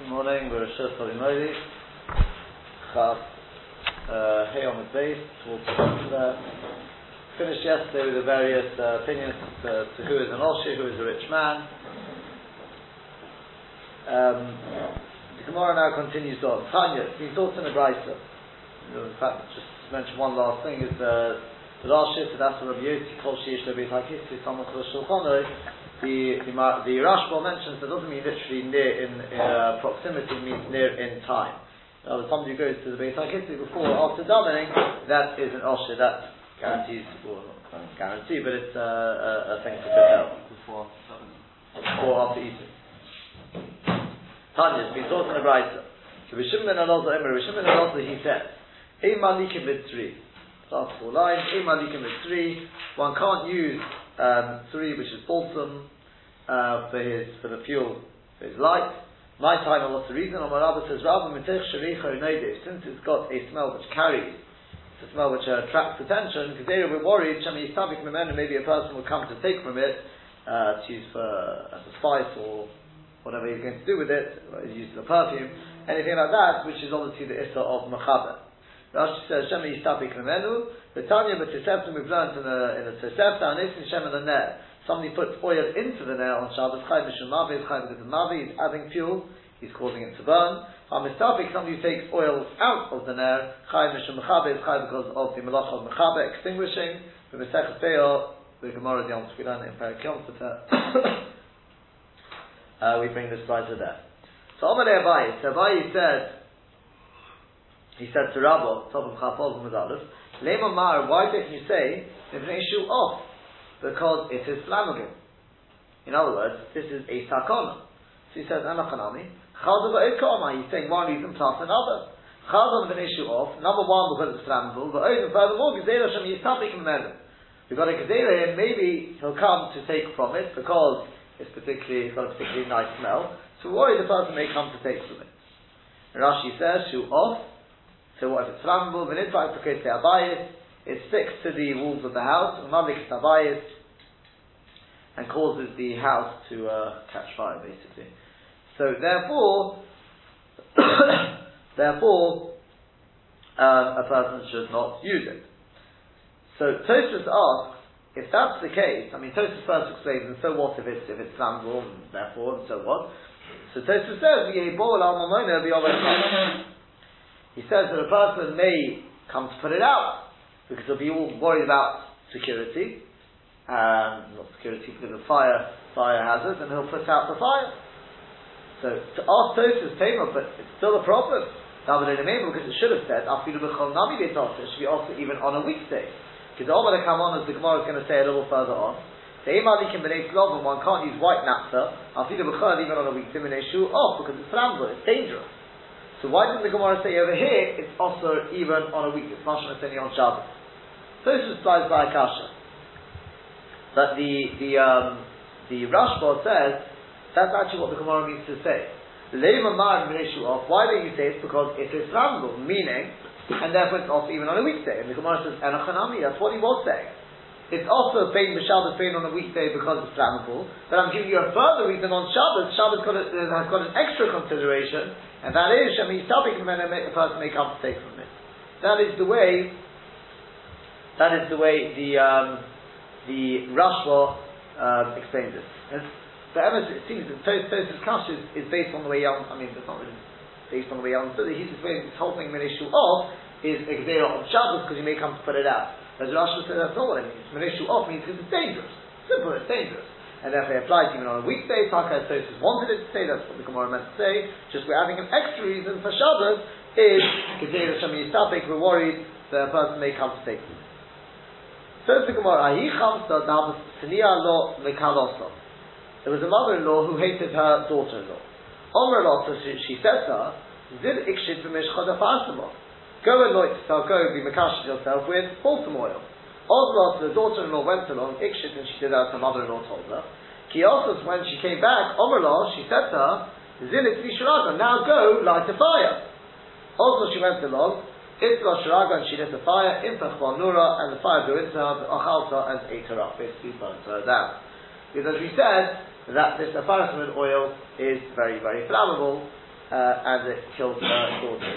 Good morning, we're Rosh Cholimodi, Chav, uh, Hey on the base, towards the Finished yesterday with the various uh, opinions to, to who is an Oshi, who is a rich man. Um, the Gemara now continues on. Tanya, been taught in the Brisa. In fact, just to mention one last thing is uh, the last shift that after Rabbi Yossi, Kol Sheish Lebi Takisi, Tamach Shulchanoi, the the, the Rashba mentions that doesn't mean literally near in, in uh, proximity, means near in time. Now, if somebody goes to the Beit HaKitzi before or after davening, that is an Osher, that guarantees, or not guarantee, but it's uh, a, a thing to tell. Before Before after eating. Tanya, been taught in the Brisa. So Rishim ben Elazar, Emir, Rishim ben Elazar, he says, Ein malikim three. Last four lines, Ein malikim three. One can't use um, which is balsam, uh, for his for the fuel for his light. My time, what's the reason? Omar Rabba says, Rabba mitech since it's got a smell which carries, it's a smell which attracts attention, because they were worried, Shami Yistavik Memenu, maybe a person will come to take from it, uh, to use for, as a spice or whatever he's going to do with it, use the perfume, anything like that, which is obviously the issa of Mechaber. Rashi says, Shema Yistabik Memenu, the Tanya, but Tosefta, we've learned in the, in the Tosefta, and Isin Shem and the somebody puts oil into the nail on Shabbos, Chai Mishum Mavi, Chai because of Mavi, he's adding fuel, he's causing it to burn. Hamistafik, somebody takes oil out of the nail, Chai is Chai because of the Melach of Mechabe, extinguishing. The Mesech Be'o, the Gemara Yom Tfilan in Parak Yom uh, we bring this slide to there. So Amalei Abayi, so Abayi said, he said to Rabbo, Tov of Chafov Medalef, Lema Mar, why don't you say, if an issue off? because it is flammable. In other words, this is a sakona. So he says, Anachanami, He's saying one reason plus another. Chazon an issue of, number one, because it's flammable, but even furthermore, Gezerah Shem Yistabik Memelu. We've got a Gezerah here, maybe he'll come to take from it because it's particularly, it's got a particularly nice smell. So worry the person may come to take from it. Rashi says, Shu off. So what if it's flammable? V'nitzvah it's abayis it sticks to the walls of the house, and causes the house to uh, catch fire, basically. So therefore, therefore, um, a person should not use it. So Tosfos asks, if that's the case, I mean Tosfos first explains, and so what if it's if it's flammable, and therefore, and so what? So Tosfos says, he says that a person may come to put it out, because he'll be all worried about security, um, not security because of fire, fire hazards, and he'll put out the fire. So to ask Tosfos Tamer, but it's still a problem. Because it should have said, it should be also even on a weekday. Because the Omar come on, as the Gemara is going to say a little further on, the Imali can be one can't use white naphtha, even on a weekday, off because it's flammable, it's dangerous. So why didn't the Gemara say over here it's also even on a weekday? It's not only on Shabbos. So this replies by Akasha. But the the um, the Rashba says that's actually what the Gemara means to say. Why don't you say it's because it is flammable, meaning, and therefore it's also even on a weekday. And the Gemara says, Enochanami, that's what he was saying. It's also pain Shabbos pain on a weekday because it's flammable, but I'm giving you a further reason on Shabbos. Shabbos got a, has got an extra consideration, and that is Shemi Sabik a person may come to take from it. That is the way that is the way the um, the Rashba um, explains it. And the Emes, it seems that Tosfos Kash is, is based on the way Yalm, I mean, it's not really based on the way Yalm study. He's explaining this whole thing Menishu of is a Gzera of Shabbos because you may come to put it out. As Rashba said, that's not what it means. Menishu of means because it's dangerous. Simple, it's dangerous. And therefore it applies even on a weekday. Taka Tosfos wanted it to say, that's what the Gemara meant to say. Just we're adding an extra reason for Shabbos is Gzera Shem Yistabik, we're worried that a person may come to take it. Says the Gemara, There was a mother-in-law who hated her daughter-in-law. Omer so she said to her, Zid ikshit Go and loit yourself, go be makashed yourself with balsam oil. Ozlot, the daughter-in-law went along, ikshit, and she did as her mother-in-law told her. Kiosos, when she came back, Omer she said to her, Zilit now go light a fire. Also she went along, Itzla Shiraga and she lit the fire, Impach Nura, and the fire blew into her, Achalta, and ate her up, basically burnt her down. Because we said, that this aparisman oil is very, very flammable, uh, and it kills her daughter.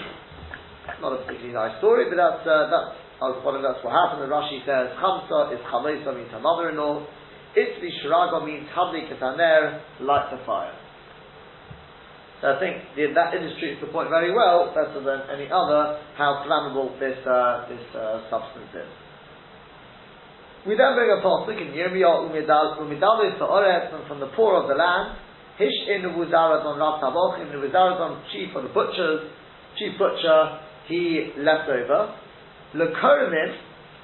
Not a particularly nice story, but that's uh, that's one of that's what happened. The Rashi says Chamsa is Chaloisa means her mother-in-law. Itzvi Shiraga means Hadli Ketaner, light the fire. So I think the, that illustrates the point very well, better than any other, how flammable this uh, this uh, substance is. We then bring a pasuk in Yirmiyah Umidal Umidalis Sa'oretz from the poor of the land. Hish in Wuzaradon Rav Tavochim, the Wuzaradon chief of the butchers, chief butcher, he left over. Lekormim,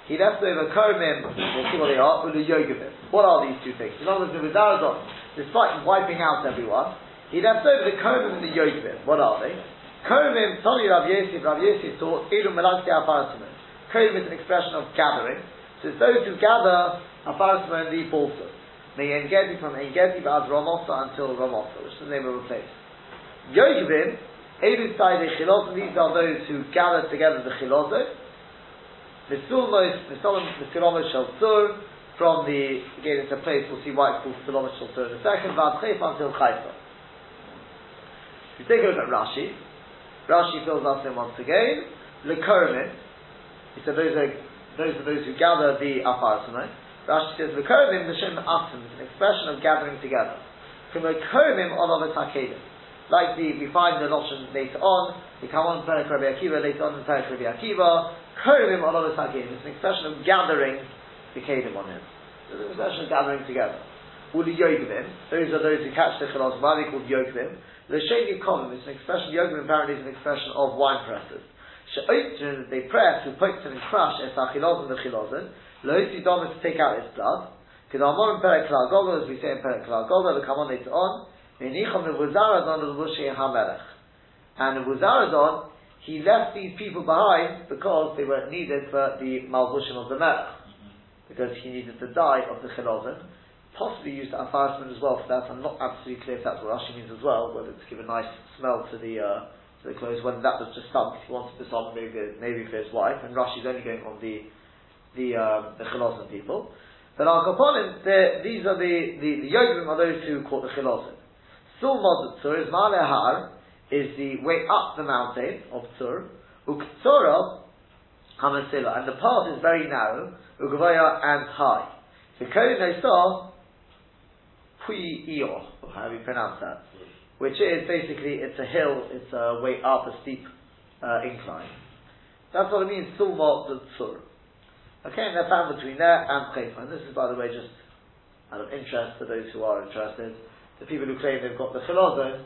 he left over Kormim, we'll see what they are, with the Yogimim. What are these two things? In other words, the Wuzaradon, despite wiping out everyone, he left over the Kormim and the Yogimim. What are they? Kormim, Tony Rav Yosef, Rav Yosef taught, Edu Melagti Afarasimin. Kormim is an expression of gathering. So it's those who gather Afarasimin and leap also. May Engedi from Engedi Ba'ad Ramosa until Ramosa, which is the name of a place. Yogvim, Edu Side Chilot, these are those who gather together the Chilot. Misulmos, Misulmos Shel Sur, from the, again it's a place, we'll see why it's called Misulmos Shel Sur in a second, Vad Chayfa until Chayfa. If you take a look at Rashi, Rashi fills us in once again, Lekormin, he said those are, those are those who gather the Afarsanai, Rashi says, Rekorimim Nashim Asim an expression of gathering together. From Rekorimim Olavet HaKedim. Like the, we find the notion later on, we come on in Perek Rabbi Akiva, later on in Perek Rabbi Akiva, Korimim Olavet HaKedim. It's an expression of gathering the Kedim on him. It's an expression of gathering together. Uli Yogvim, those are those who catch the Chalos, they called Yogvim? The Shem Yikomim, it's an expression, Yogvim apparently is an expression of wine presses. She'oitrin, they press, who pokes and crush, es achilozin the chilozin, Loisi Dom to take out his blood. In Perek Gogol, as we say in Perek Gogol, will come on later on. Menichom the Wuzaradon HaMelech. And the Wuzaradon, he left these people behind because they were needed for the Malbushim of the Melech. Because he needed to die of the Chilozin. Possibly used Afarisman as well for that. I'm not absolutely clear if that's what Rashi means as well, whether to give a nice smell to the uh, to the clothes, whether that was just stunk, he wanted this on maybe, maybe for his wife, and Rashi's only going on the the um, the people. But Al Kaponim, these are the, the, the are those who call the Chilosim. Sul Tzur is Malehar, is the way up the mountain of Tzur. Uktsura, Hamasila, and the path is very narrow, Ugvaya and high. The Kohen saw Pui Iyo, how do you pronounce that? Which is basically, it's a hill, it's a way up a steep uh, incline. That's what it means, Sulma Tzur. Okay, and they're found between there and Chayfa. And this is, by the way, just out of interest for those who are interested. The people who claim they've got the Chilozo,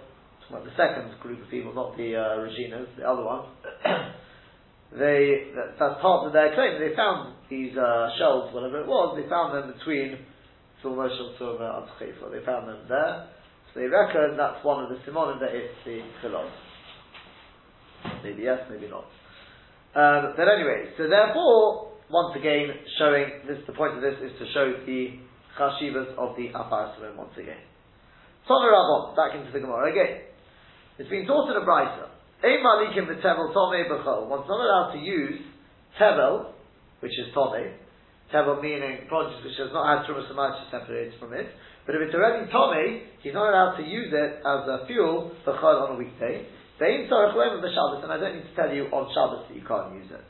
about the second group of people, not the uh, Reginas, the other one, they, that, that's part of their claim. They found these uh, shells, whatever it was, they found them between Tzurma and Chayfa. They found them there. So they reckon that's one of the simonim that it's the Chiloz. Maybe yes, maybe not. Um, but anyway, so therefore, once again, showing this, the point of this is to show the chashivas of the aparasimin once again. Tomer Rabon, back into the Gemara again. It's been taught in a brisa. Ein malikim v'tevel tomei b'chol. One's not allowed to use tevel, which is tomei. Tevel meaning produce which has not had trumas much separated from it. But if it's already tomei, he's not allowed to use it as a fuel b'chol on a weekday. Ve'im tzorach leim Shabbos, and I don't need to tell you on Shabbos that you can't use it.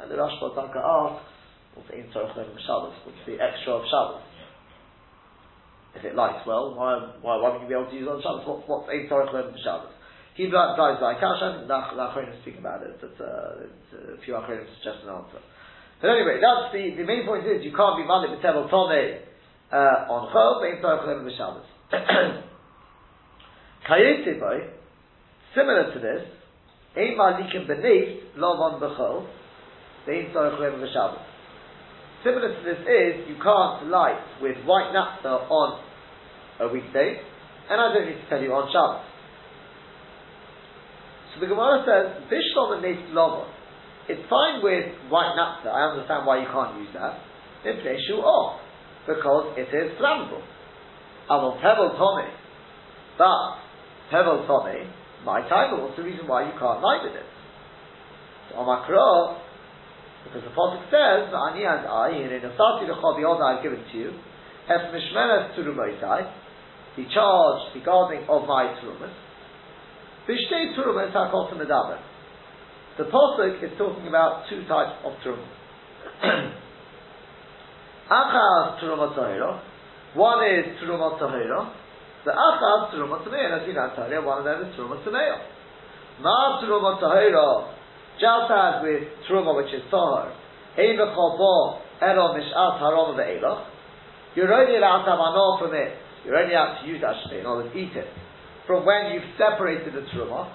And the Rosh Tanka asks, what's the Intorach Shabbos? What's the extra of Shabbos? If it lights well, why, why, why wouldn't you be able to use it on Shabbos? What, what's Intorach Shabbos? He dies by Kashan, the Achronim speak about it, but uh, a few Achronim suggest an answer. But anyway, that's the, the main point is you can't be Malik B'Tevel Tomei uh, on Chol, but Intorach Lem Shabbos. Kayetibay, similar to this, Ein Malikim B'Neif, Lov on B'Chol, Similar to this is, you can't light with white naphtha on a weekday, and I don't need to tell you on Shabbos. So the Gemara says, Bishlom and Nes It's fine with white naphtha, I understand why you can't use that. In place you off, because it is flammable. Avon Tevel Tommy. But, Tevel Tommy, my time, what's the reason why you can't light with it? So, on Omakro, because the Pasuk says, Ani as I, in Asati Lecha Biyod I've given to you, Es Mishmeres Turumotai, the charge, the guarding of my Turumas. Bishtei Truma is Hakol Medaber. The Pasuk is talking about two types of Truma. Achaz Truma Tahira. One is Truma Tahira. The Achaz Truma Tameya. As you know, Tahira, one of them is Truma Tameya. Ma Truma Tahira. Just as with Truma, which is Tahir. Ein V'chol Elo Mish'at Harom Ve'elach. You're only allowed to have anor from it. You're only allowed to use Ashtay, in other words, eat it from when you've separated the truma,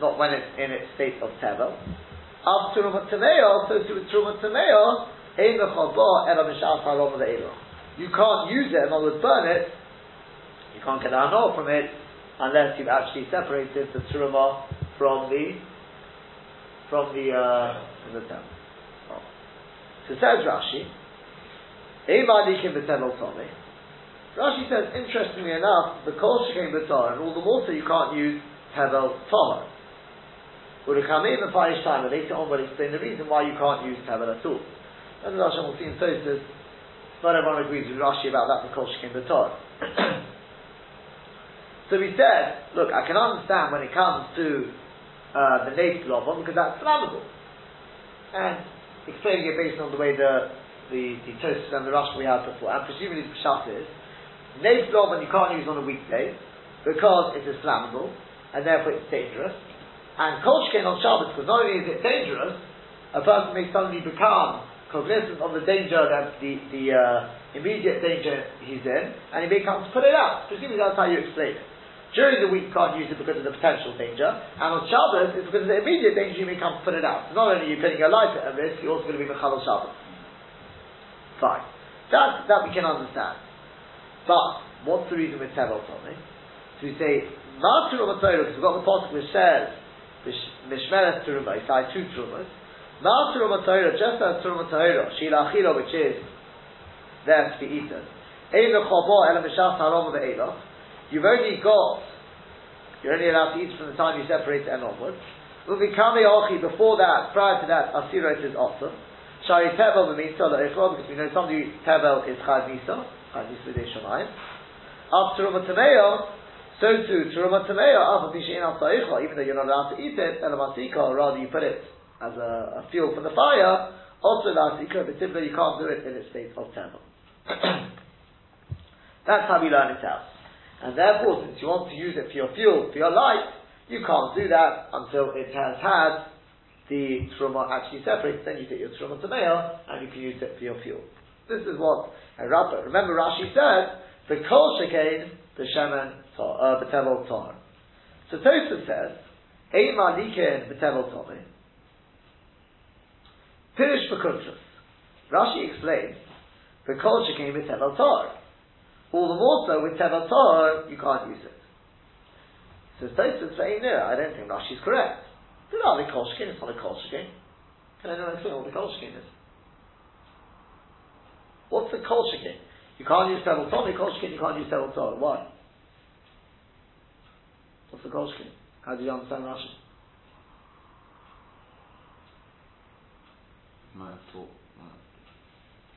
not when it's in its state of tevel. Af truma tameo, so to truma tameo, You can't use it, in other words, burn it. You can't get anor from it unless you've actually separated the truma from the from the uh, the tevel. Oh. So says Rashi, Eimadikim b'tevel tomei. Rashi says, interestingly enough, the kol shekein b'tar, and all the water you can't use tevel tahar. in the Parish time, and later on will explain the reason why you can't use tevel at all. And Rashi will see in Tosis, not everyone agrees with Rashi about that, the kol shekein b'tar. so we said, look, I can understand when it comes to uh, the native lovam, because that's flammable. And explaining it based on the way the the, the Tosis and the Rashi we had before, and presumably the Pshat is, Nate and you can't use on a weekday because it is flammable and therefore it's dangerous. And Kolshkin on Shabbos, because not only is it dangerous, a person may suddenly become cognizant of the danger that the, the uh, immediate danger he's in, and he may come to put it out. Presumably that's how you explain it. During the week you can't use it because of the potential danger, and on Shabbos it's because of the immediate danger you may come to put it out. So not only are you putting your life at risk, you're also going to be Mechal Shabbos. Fine. That, that we can understand. But what's the reason with Tevel Tomei? So we say Master of because we've got the pasuk which says Mishmeret Turuma, it's like two Turumas. Master of just as Turuma Torah, Shila Achila, which is there to be eaten. You've only got, you're only allowed to eat from the time you separate and onwards. Before that, prior to that, Asira is awesome. Shari Tevel means because we know somebody Tevel is Chad Nisa. After Rumatameo, so too, to Rumatameo, even though you're not allowed to eat it, Elamasika, rather you put it as a, a, fuel for the fire, also Lasika, but typically you can't do it in its state of temple. That's how we learn it out. And therefore, since you want to use it for your fuel, for your light, you can't do that until it has had the truma actually separated. Then you take your truma to and you can use it for your fuel. This is what and remember Rashi said the kol shekain the shemen uh, betevel tar. So Tosfos says ein malikin betevel tomi. Pirish b'kuntrus. Rashi explains the kol shekain betevel tar. All the more so with tevel tar you can't use it. So Tosfos saying no, I don't think Rashi's correct. It's not a kol shekain. It's not a kol shekain. Can anyone explain what the kol shekain is? What's the kol shekin? You can't use tevel toni, kol shekin, you can't use tevel toni. Why? What's the kol shekin? How do you understand Rashi? My thought,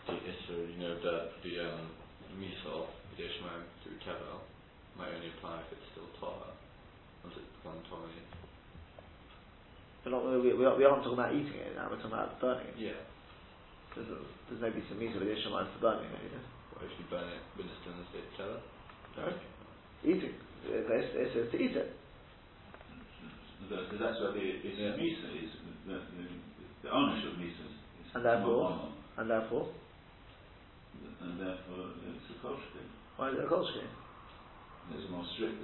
the issue, you know, that the um, misal, the Ishmael through tevel, might only apply if it's still Torah. Once it becomes Torah. But not, we, we, we aren't talking about eating it now, we're talking about burning it. Yeah. There's, there's maybe some meat of the Ishmael for burning maybe. Or if you burn it when it's still in the state of teller? No. Eating. It, it says to eat it. That's, that's what the, it's yeah. Misa is. The, the, the ownership of Misa is. And therefore? And therefore? And therefore it's a kosher. Why is it a kosher? It's more strict.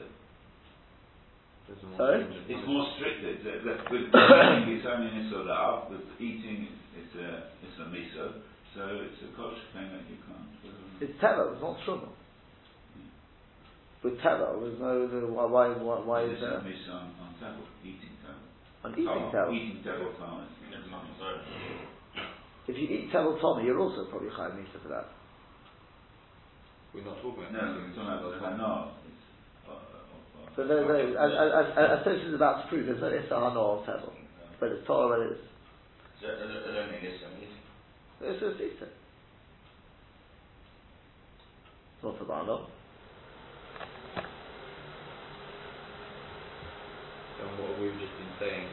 Sorry? It's more strict. It's, uh, with eating, it's only in Isra, with eating, it's a, it's a miso, so it's a kosher thing that you can't. It's tevel, it's not truma. With tevel, there's no, the, why, why, why, why is there? miso on, on tevel, eating tevel. On eating tevel? Eating tevel farmers. If you eat tevel tommy, you're also probably chayav misa for that. We're not talking about. No, we're talking about no. So uh, uh, there, there, as, as, as, as is about to prove, there's no Issa Hano on Tevel. But it's Torah, but it's. So, I don't think it's amazing. It's just Issa. It's not for Bano. saying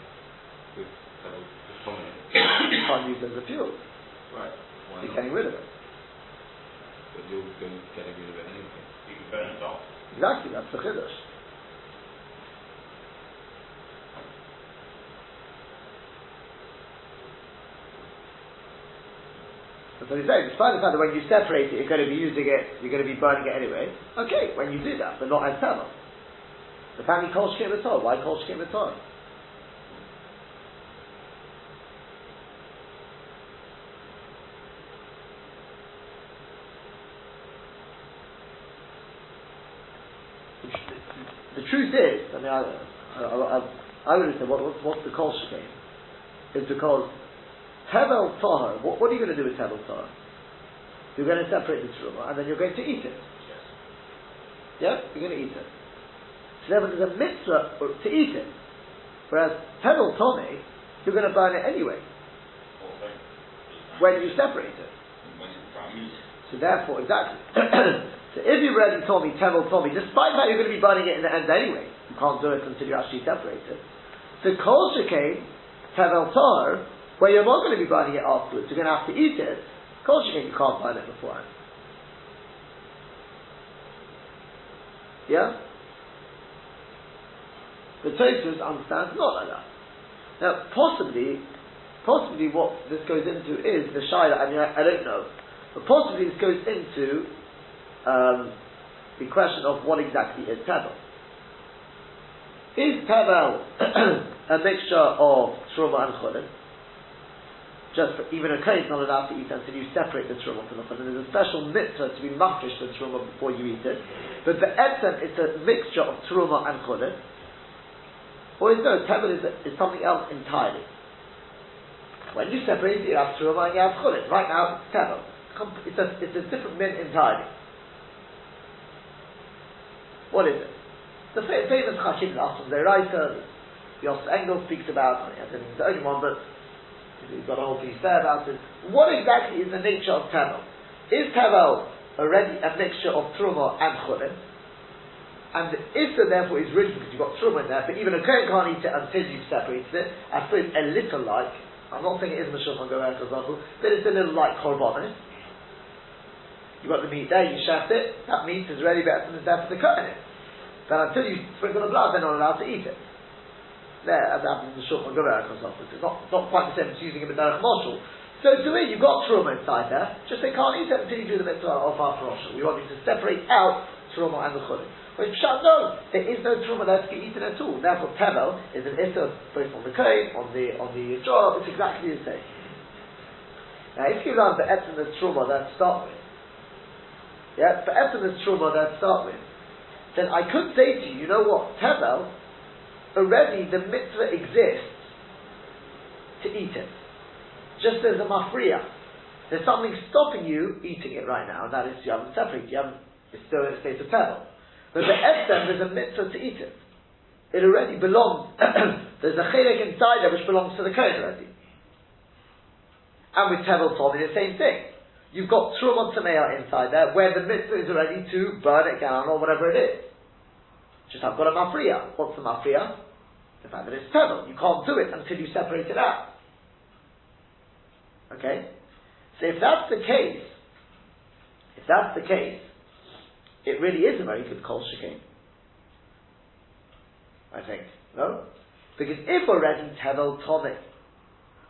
with Tevel you can't use it as a fuel. Right. Why You're not? getting rid of it. But you're going getting rid of it anyway. You can burn it off. Exactly, that's the chiddush. That's what he's saying. Despite the fact that when you separate it, you're going to be using it, you're going to be burning it anyway. Okay, when you do that, but not as thermal. The family kol shkim at all. Why kol shkim at all? The I I, would have said, what, what's, what's the kol shkim? Is because Tevel Tahar, what, what are you going to do with Tevel Tahar? You're going to separate the truma and then you're going to eat it. Yeah? You're going to eat it. So therefore there's a mitzvah to eat it. Whereas Tevel Tomei, you're going to burn it anyway when you separate it. when you try and use it. So therefore, exactly. so if you already told me Tevel Tomei, despite that you're going to be burning it in the end anyway, you can't do it until you actually separate it. So Kol Shekain, Tevel Tar, where you're not going to be burning it afterwards, you're going to have to eat it. Kol Shekain, you can't burn it beforehand. Yeah? The Tosfos understands not like that. Now, possibly, possibly what this goes into is the Shaila, I mean, I, I don't know, but possibly this goes into um, the question of what exactly is Tevel. Is Tevel a mixture of Truma and Chulin? Just even a case not allowed to eat until you separate the Truma from the Chulin. There's a special mitzvah to be mafresh the Truma before you eat it. But the Etzem is a mixture of Truma and Chulin. Or is no, Tevel is, is something else entirely. When you separate it, you have Truma and you have Chulin. Right now, it's. Com- It's a, it's a different mint entirely. What is it? The fa- famous Chashim Asum Zeraita, Yos Engel speaks about, I think he's the only one, but he's got a whole piece there about it. What exactly is the nature of Tevel? Is Tevel already a mixture of Truma and Chulin? And the Issa therefore is rich because you've got Truma in there, but even a Kohen can't eat it until you've separated it. I suppose a little like, I'm not saying it is Meshulchan Goer Kazachu, but it's a little like Korbanis. You've got the meat there, you shaft it, that meat is really better than the death of the Kohen. Then until you sprinkle the blood, they're not allowed to eat it. There, as happens in the Shulchan Goer Kazachu. It's not, not quite the same as using it with Derech Moshul. So to me, you've got Truma inside there, just they can't eat it until you do the mitzvah of after Rosh. We want you to separate out Truma and the Chulim. But Pshat, no, there is no truma that can be eaten at all. Therefore, tevel is an issa both on the kohen, on the on the jar. It's exactly the same. Now, if you learn the etzim the truma that start with, yeah, the etzim the truma that start with, then I could say to you, you know what, tevel already the mitzvah exists to eat it, just as a mafriya. There's something stopping you eating it right now, and that is you haven't separated. You haven't. It's still in a state of tevel. But the etzem, there's a mitzvah to eat it. It already belongs, there's a chilek inside there which belongs to the kohen already. And with Tevel Tommy, the same thing. You've got Trumot Tameah inside there, where the mitzvah is ready to burn it down or whatever it is. Just I've got a mafriya. What's the mafriya? The fact that it's Tevel. You can't do it until you separate it out. Okay? So if that's the case, if that's the case, it really is a very good kol shekain. I think. No? Because if already tevel tonic,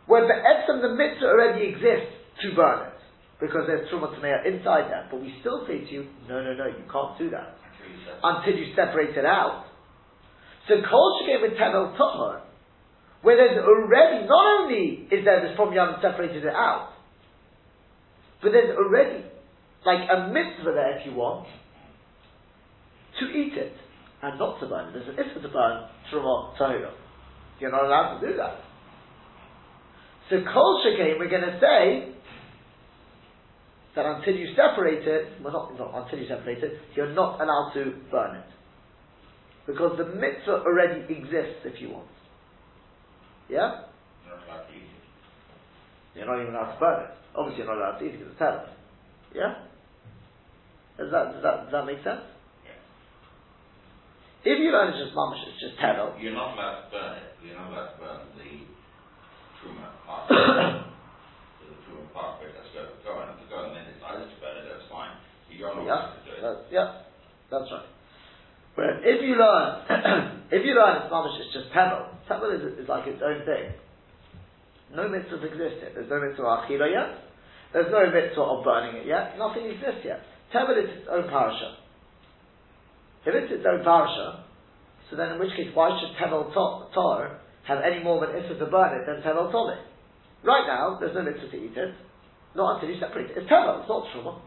where the etzem, the mitzvah already exists to burn it, because there's truma tameya inside that, but we still say to you, no, no, no, you can't do that until you separate it out. So kol with tevel tahor, where there's already, not only is there this problem you haven't separated it out, but there's already like a mitzvah there if you want, to eat it and not to burn it. There's an issa to burn truma tahira. You're not allowed to do that. So kol shekain, we're going to say that until you separate it, well not, not until you separate it, you're not allowed to burn it. Because the mitzvah already exists if you want. Yeah? You're not allowed to eat it. You're not even allowed to burn it. Obviously you're not allowed to eat it because it's tevel. Yeah? Does that, does that, does that make sense? If you learn it's just mamash, it's just tevel. You're not allowed to burn it, you're not allowed to burn the truma part. the truma part that's going to go and if the go and then decides to burn it, that's fine. But you're not Yeah, allowed to do it. that, yeah, that's right. Whereas if you learn, if you learn Islamish, it's just tevel. Tevel is, is like its own thing. No mitzvahs exist yet. There's no mitzvah achila yet. There's no mitzvah of burning it yet. Nothing exists yet. Tevel is its own parasha. If it's its own parasha, so then in which case, why should Tevel Tor have any more than mitzvah to burn it than Tevel Tomit? Right now, there's no mitzvah to eat it. Not until you separate it. It's Tevel, it's not Truma.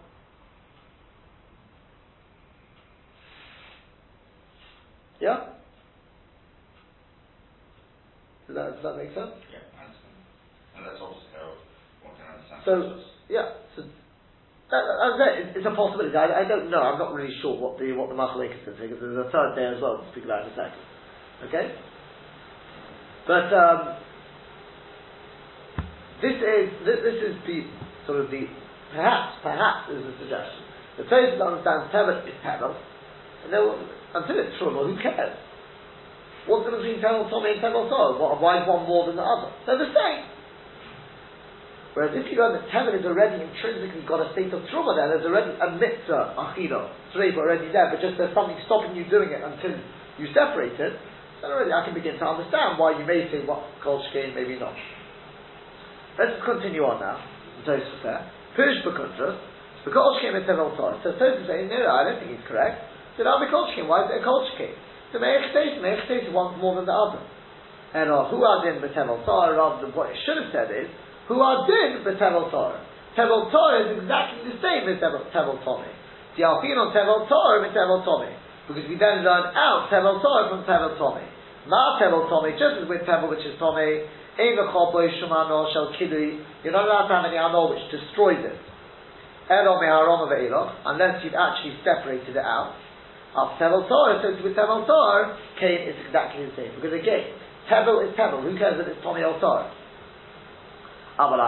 Yeah? Does that, does that make sense? Yeah, I understand. And that's obviously how one can understand So, yeah, so that, as it's, a possibility. I, I don't know. I'm not really sure what the what the Machalek is going to say because there's a third day as well to speak about in a second. Okay, but um, this is this, this is the sort of the perhaps perhaps is a suggestion. The Tosfos understands Tevel is Tevel, and then until it's Truma, who cares? What's the difference between Tevel Tommy and Tevel Torah? Why is one more than the other? They're the same. Whereas if you learn that Tevel is already intrinsically got a state of trauma there, there's already a mitzvah, achila, treiba already there, but just there's something stopping you doing it until you separate it, then already I can begin to understand why you may say what Shkein, maybe not. Let's continue on now. Tosfos there. Pirish B'Kuntras, B'Kol Shkein et Tevel. So Tosfos is saying, no, I don't think he's correct. So now B'Kol Shkein, why is it a Kol Shkein? So Me'ech Teis, wants more than the other. And uh, who are in B'Tevel Torah, rather than what it should have said is, who are din B'Tevel Torah. Tevel Torah is exactly the same as Tevel, tevel Tomei. The Alpin on Tevel Torah and Tevel Tomei. Because we then learn out Tevel Torah from Tevel Tomei. Ma Tevel Tomei, just as with Tevel which is Tomei, you're not allowed to have any Ano which destroys it. Unless you've actually separated it out. Of Tevel Torah, so with Tevel Torah, Cain is exactly the same. Because again, Tevel is Tevel, who cares that it's Tomei or Torah? But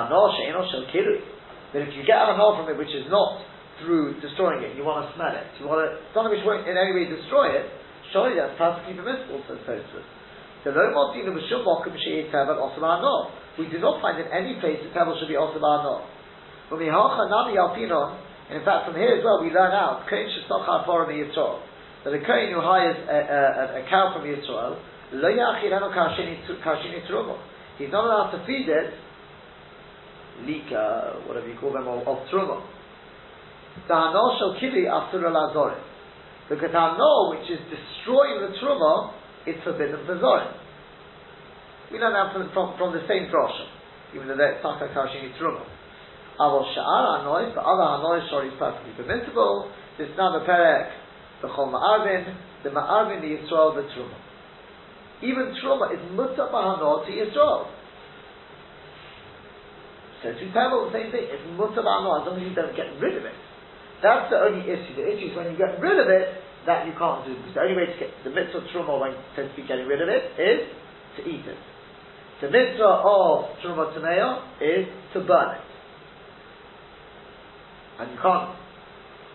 if you get an Ano from it which is not through destroying it, you want to smell it, you want to, something which won't in any way destroy it, surely that's perfectly permissible, says Tosfos. So no more seen of a shumbokim she'et tevel osam no. We do not find in any place that tevel should be osam no. From the nami alpinon, and in fact from here as well we learn out kohen shestochar for Yisrael that a kohen who hires a, a, a, cow from Yisrael lo yachirenu kashini trumo. He's not allowed to feed it lika, whatever you call them, of, of trumo. The hano shel kili after lazorim. Because hano, which is destroying the truma, it's forbidden for Zorim. We learn that from, from, from the same drosha, even though that's Taka Kashini Truma. Avol Sha'ar Hanois, the other Hanois Shor is perfectly permissible. This now the Perek, the Chol Ma'arvin, the Ma'arvin, the Yisrael, the Truma. Even Truma is Mutta Bahano to Yisrael. So to Tevel, the same thing, it's Mutta Bahano as long as you don't get rid of it. That's the only issue. The issue is when you get rid of it, that you can't do. Because the only way to get the mitzvah truma when to be getting rid of it is to eat it. The mitzvah of truma tameo is to burn it. And you can't,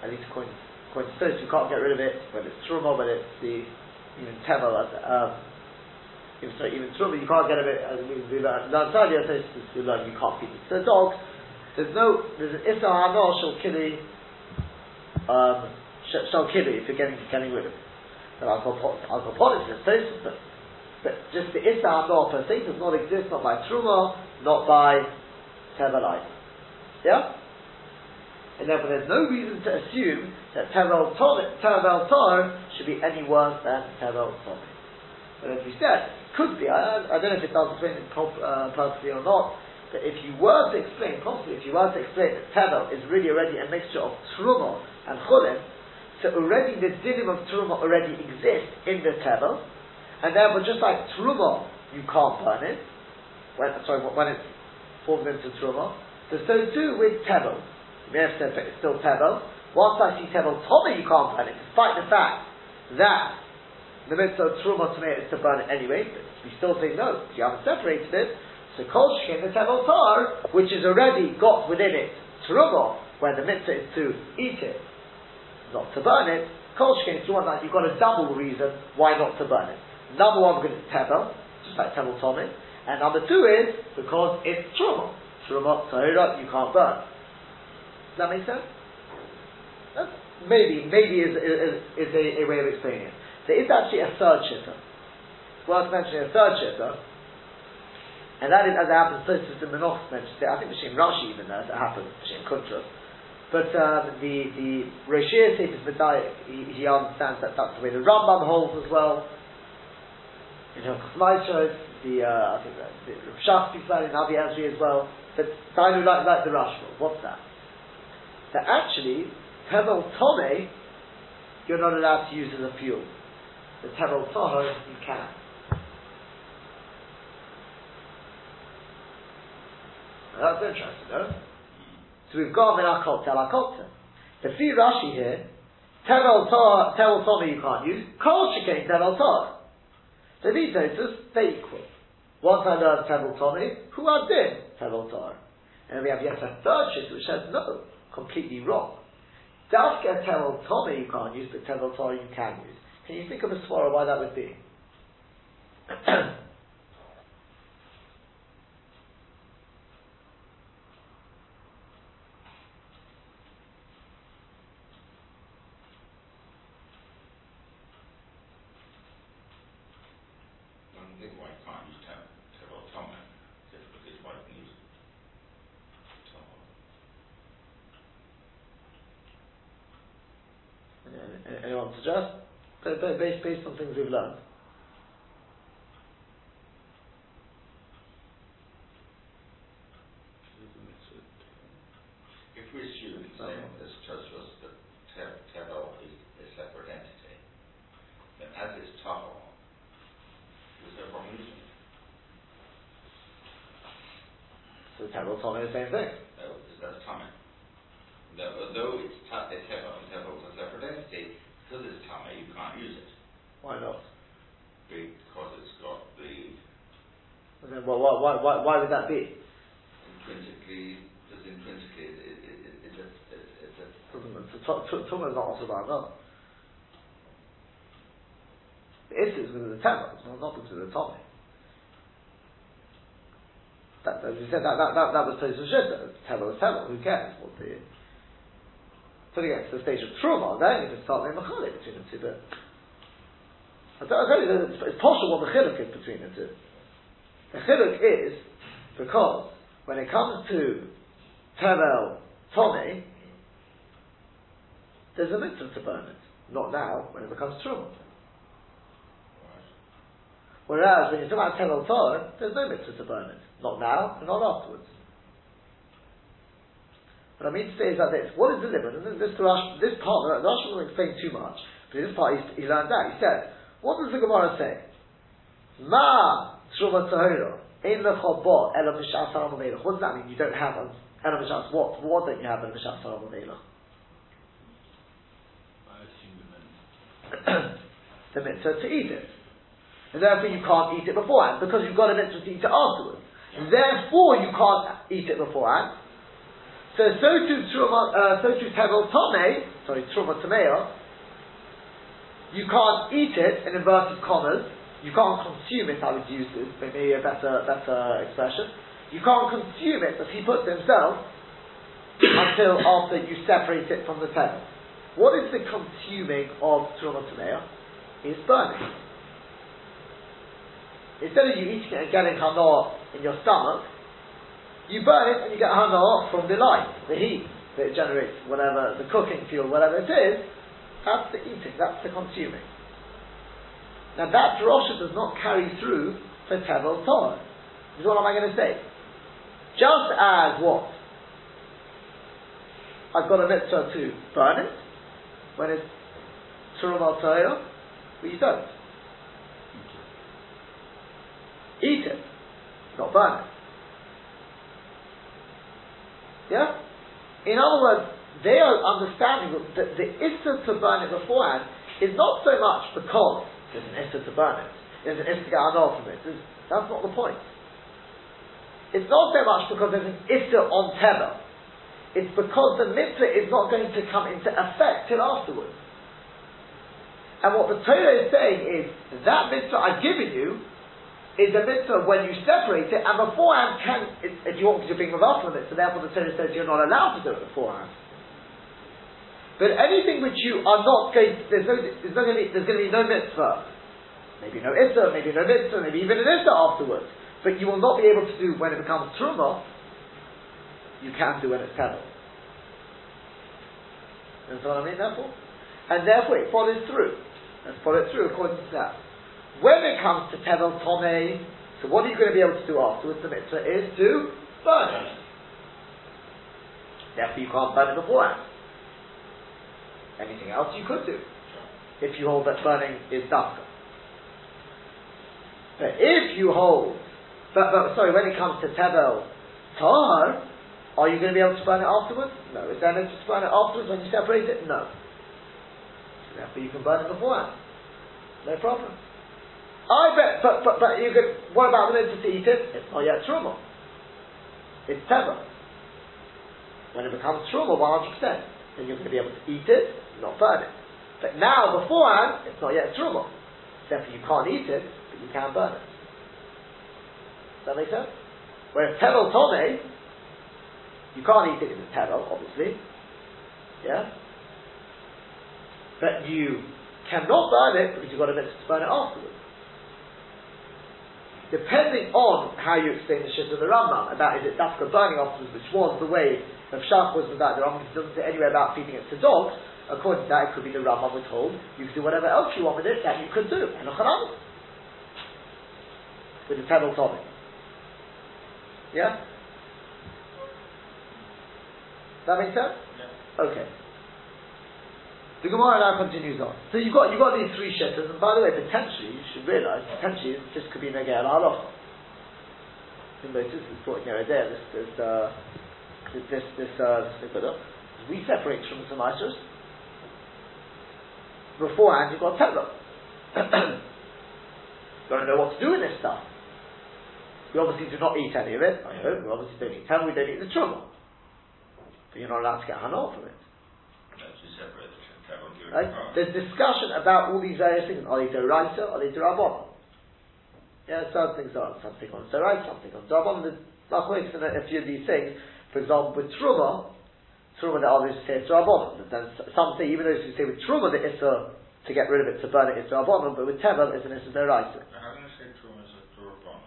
at least according, according to this, you can't get rid of it, whether it's truma, whether it's the, even tevel, um, even, sorry, even truma, you can't get rid of it, we, learned, earlier, so we learned you can't feed it to the dogs. There's no, there's an issa hano shel kili, um, shall kill it if you're getting getting rid of it. But alcoholics is Tosfos, but but just the Issa Hador per se does not exist, not by Truma, not by Tevel Yeah? And therefore there's no reason to assume that Tevel Tor should be any worse than Tevel Tor. But as we said, could be, I, I don't know if it does explain it uh, perfectly or not, but if you were to explain, possibly if you were to explain that Tevel is really already a mixture of Truma and Chulim, so already the dinim of Truma already exists in the Tevel, and therefore just like Truma, you can't burn it, when, sorry, when it forms into Truma, so so too with Tevel. May said it's still Tevel. Once I see Tevel Tommy, you can't burn it, despite the fact that the mitzvah Truma to is to burn it anyway, we still say no, you haven't separated it, so Kol Shkin, the Tevel Tar, which has already got within it Truma, where the mitzvah is to eat it, not to burn it, Kol is one that you've got a double reason why not to burn it. Number one, because it's Tevel, just like Tevel Tommy. And number two is because it's Truma. Truma, Tahira, you can't burn. Does that make sense? That's maybe, maybe is, is, is a, a, way of explaining it. There is actually a third shitta. It's worth mentioning a third shitta. And that is, as it happens, Tosus and Menoch mentions it. I think Machine Rashi even knows it happens, Machine Kuntra. But um, the the Roshir Sefer he, he understands that that's the way the Rambam holds as well. In Hilchos Maisros, the uh, I think that the Rav speaks about it in Avi Ezri as well. But Dainu like like the Rashba. What's that? That actually Tevel Tome you're not allowed to use as a fuel. The Tevel Toho you can. That's interesting, no? So we've got Menachot Telakota. The Fi Rashi here, Tevel Torah you can't use, Kol Shekain Tevel Torah. So these notices, they equal. Once I learned Tevel Torah, who are din Tevel Torah? And we have yet a third shit which says no, completely wrong. Dafka Tevel Torah you can't use, but Tevel Torah you can use. Can you think of a swara why that would be? based, based on things we've learned. If we assume the same as Tosfos that Tevel is a separate entity, then as is Tahor, there's no problem using it. So Tevel told me the same thing. No, because that's Tamil. Though it's Tevel and Tevel is a separate entity, because it's tummy, you can't use it. Why not? Because it's got the. And then, well, why, why, why, why would that be? Intrinsically, because intrinsically, it, it, it, it's a. It's a Tumah is not also about no. The issue is of the temple, it's not, not of the tummy. That, as you said, that, that, that, that was Tosus Shita. Tevel is Tevel, who cares what the putting it to the stage of trauma, then you can start making machalik between the two. But I it's, it's possible what the chiluk is between the two. The chiluk is because when it comes to tevel tome, there's a mitzvah to burn it. Not now, when it becomes true. Whereas when you talk about tevel Torah, there's no mitzvah to burn it. Not now, and not afterwards. What I mean to say is that this, what is the limit? This, this part, the Rash will explain too much, but in this part he, he learned that. He said, what does the Gemara say? Ma Truma Tahira, Ein Lechobot, Ela Mishas What does that mean? You don't have Ela Mishas, what? What don't you have Ela Mishas Haramelech? the mitzvah to eat it. And therefore you can't eat it beforehand, because you've got a mitzvah to eat it afterwards. Therefore you can't eat it beforehand, so, so to Truma, uh, so to Tevel Tome, sorry, Truma Tomeo, you can't eat it in inverted commas, you can't consume it, I would use maybe a better, better expression. You can't consume it, as he puts himself, until after you separate it from the Tevel. What is the consuming of Truma Tomeo? Is burning. Instead of you eating it and getting hana in your stomach, you burn it and you get hana from the light, the heat that it generates, whatever, the cooking fuel, whatever it is, that's the eating, that's the consuming. Now that drosha does not carry through for Tevel Torah. Is what am I going to say? Just as what? I've got a mitzvah to burn it when it's Turum al but you don't. Eat it, not burn it. Yeah? In other words, they are understanding that the issa to burn it beforehand is not so much because there's an issa to burn it, there's an issa to get anol from it. That's not the point. It's not so much because there's an issa on tether. It's because the mitzvah is not going to come into effect till afterwards. And what the Torah is saying is that mitzvah I've given you, is a mitzvah when you separate it, and beforehand can, if you want to bring with after it, so therefore the Torah says you're not allowed to do it beforehand. But anything which you are not going, there's no, there's, no going, to be, there's going to be no mitzvah. Maybe no issa, maybe no mitzvah, maybe even an issa afterwards. But you will not be able to do when it becomes truma. You can do when it's tevel. Understand what I mean? Therefore, and therefore it follows through. Let's follow it through according to that. When it comes to Tevel Tommy, so what are you going to be able to do afterwards? The mitzvah is to burn it. Therefore, you can't burn it beforehand. Anything else you could do, if you hold that burning is dafka. But if you hold, but, but sorry, when it comes to Tevel Tar, are you going to be able to burn it afterwards? No. Is there no to burn it afterwards when you separate it? No. Therefore, you can burn it beforehand. No problem. I bet, but, but, but you could, what about the mitzvah to eat it? It's not yet truma. It's teva. When it becomes truma, 100%, then you're going to be able to eat it, not burn it. But now, beforehand, it's not yet truma. Therefore, you can't eat it, but you can burn it. Does that make sense? Whereas tevel tommy, you can't eat it in the tevel, obviously. Yeah? But you cannot burn it because you've got a mitzvah to burn it afterwards depending on how you explain the shit of the Rambam about is it dafka burning afterwards, which was the way of Shach was about the Rambam doesn't say anywhere about feeding it to dogs. According to that, it could be the Rambam we're told you can do whatever else you want with it that you could do. And with the table topic. Yeah? That makes sense? Yeah. Okay. The Gemara now continues on. So you've got, you've got these three shittahs, and by the way, potentially, you should realize, potentially, this could be Negeh al Halacha. Notice, it's brought here there, this, this, uh, this, this, this, uh, this we separate from some Isers. Beforehand, you've got Tevra. you got to know what to do with this stuff. We obviously do not eat any of it, I hope. We obviously don't eat Tevra, we don't eat the Truma. But you're not allowed to get Hanol from it. Right? There's discussion about all these various things. Are they Doraita? Are they Durabon? Yeah, some things are something on Doraita, something on Durabon. There's a few of these things. For example, with Truma, Truma the others say it's. Then some say, even those who say with Truma the Issa to get rid of it, to burn it is Durabon, but with Tevel it's an Issa Doraita. How do you say Truma is a Durabon?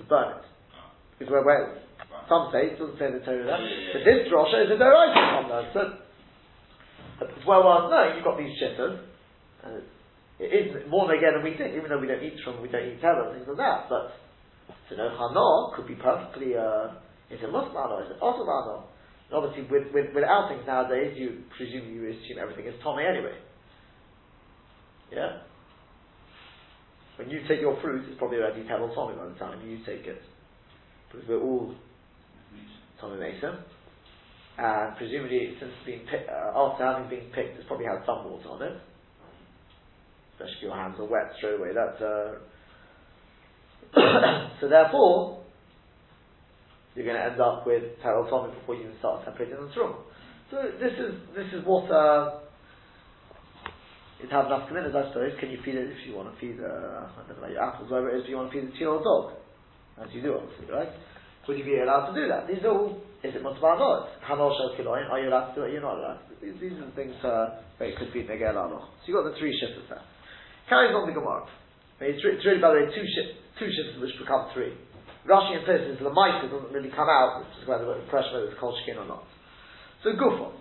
To burn it. Oh. Because where, where, some say, it doesn't say the Torah that, but this drosha is a Doraita from that. So, well, well, no, you've got these shittahs. Uh, it is more again than we think, even though we don't eat from, we don't eat terror things like that. But to know hana could be perfectly. Uh, is it musmano? Is it osmano? And obviously, with, with without things nowadays, you presume you assume everything is tommy anyway. Yeah. When you take your fruit, it's probably already tevel tommy by the time you take it, because we're all tommy mason and presumably since being picked, uh, after having been picked, it's probably had some water on it. Especially if your hands are wet straight away. That's uh, so. Therefore, you're going to end up with terotomic before you even start separating the from. So this is this is what uh, it have enough committed, I suppose. Can you feed it if you want to feed uh, I don't know your apples, whatever it is, if you want to feed it to your dog, as you do obviously, right? Would you be allowed to do that? These are all is it mutzvah not? Hanol shel kiloin, are you allowed to do it? You're not allowed to do it. These, are the things uh, where it could be negel So you've got the three shifts there. Carries on the Gemara. It's, really, by the way, two, shi- two shifts which become three. Rashi and Tosfos, the Maisa doesn't really come out, which is whether the impression whether it's kol shkin or not. So Gufo.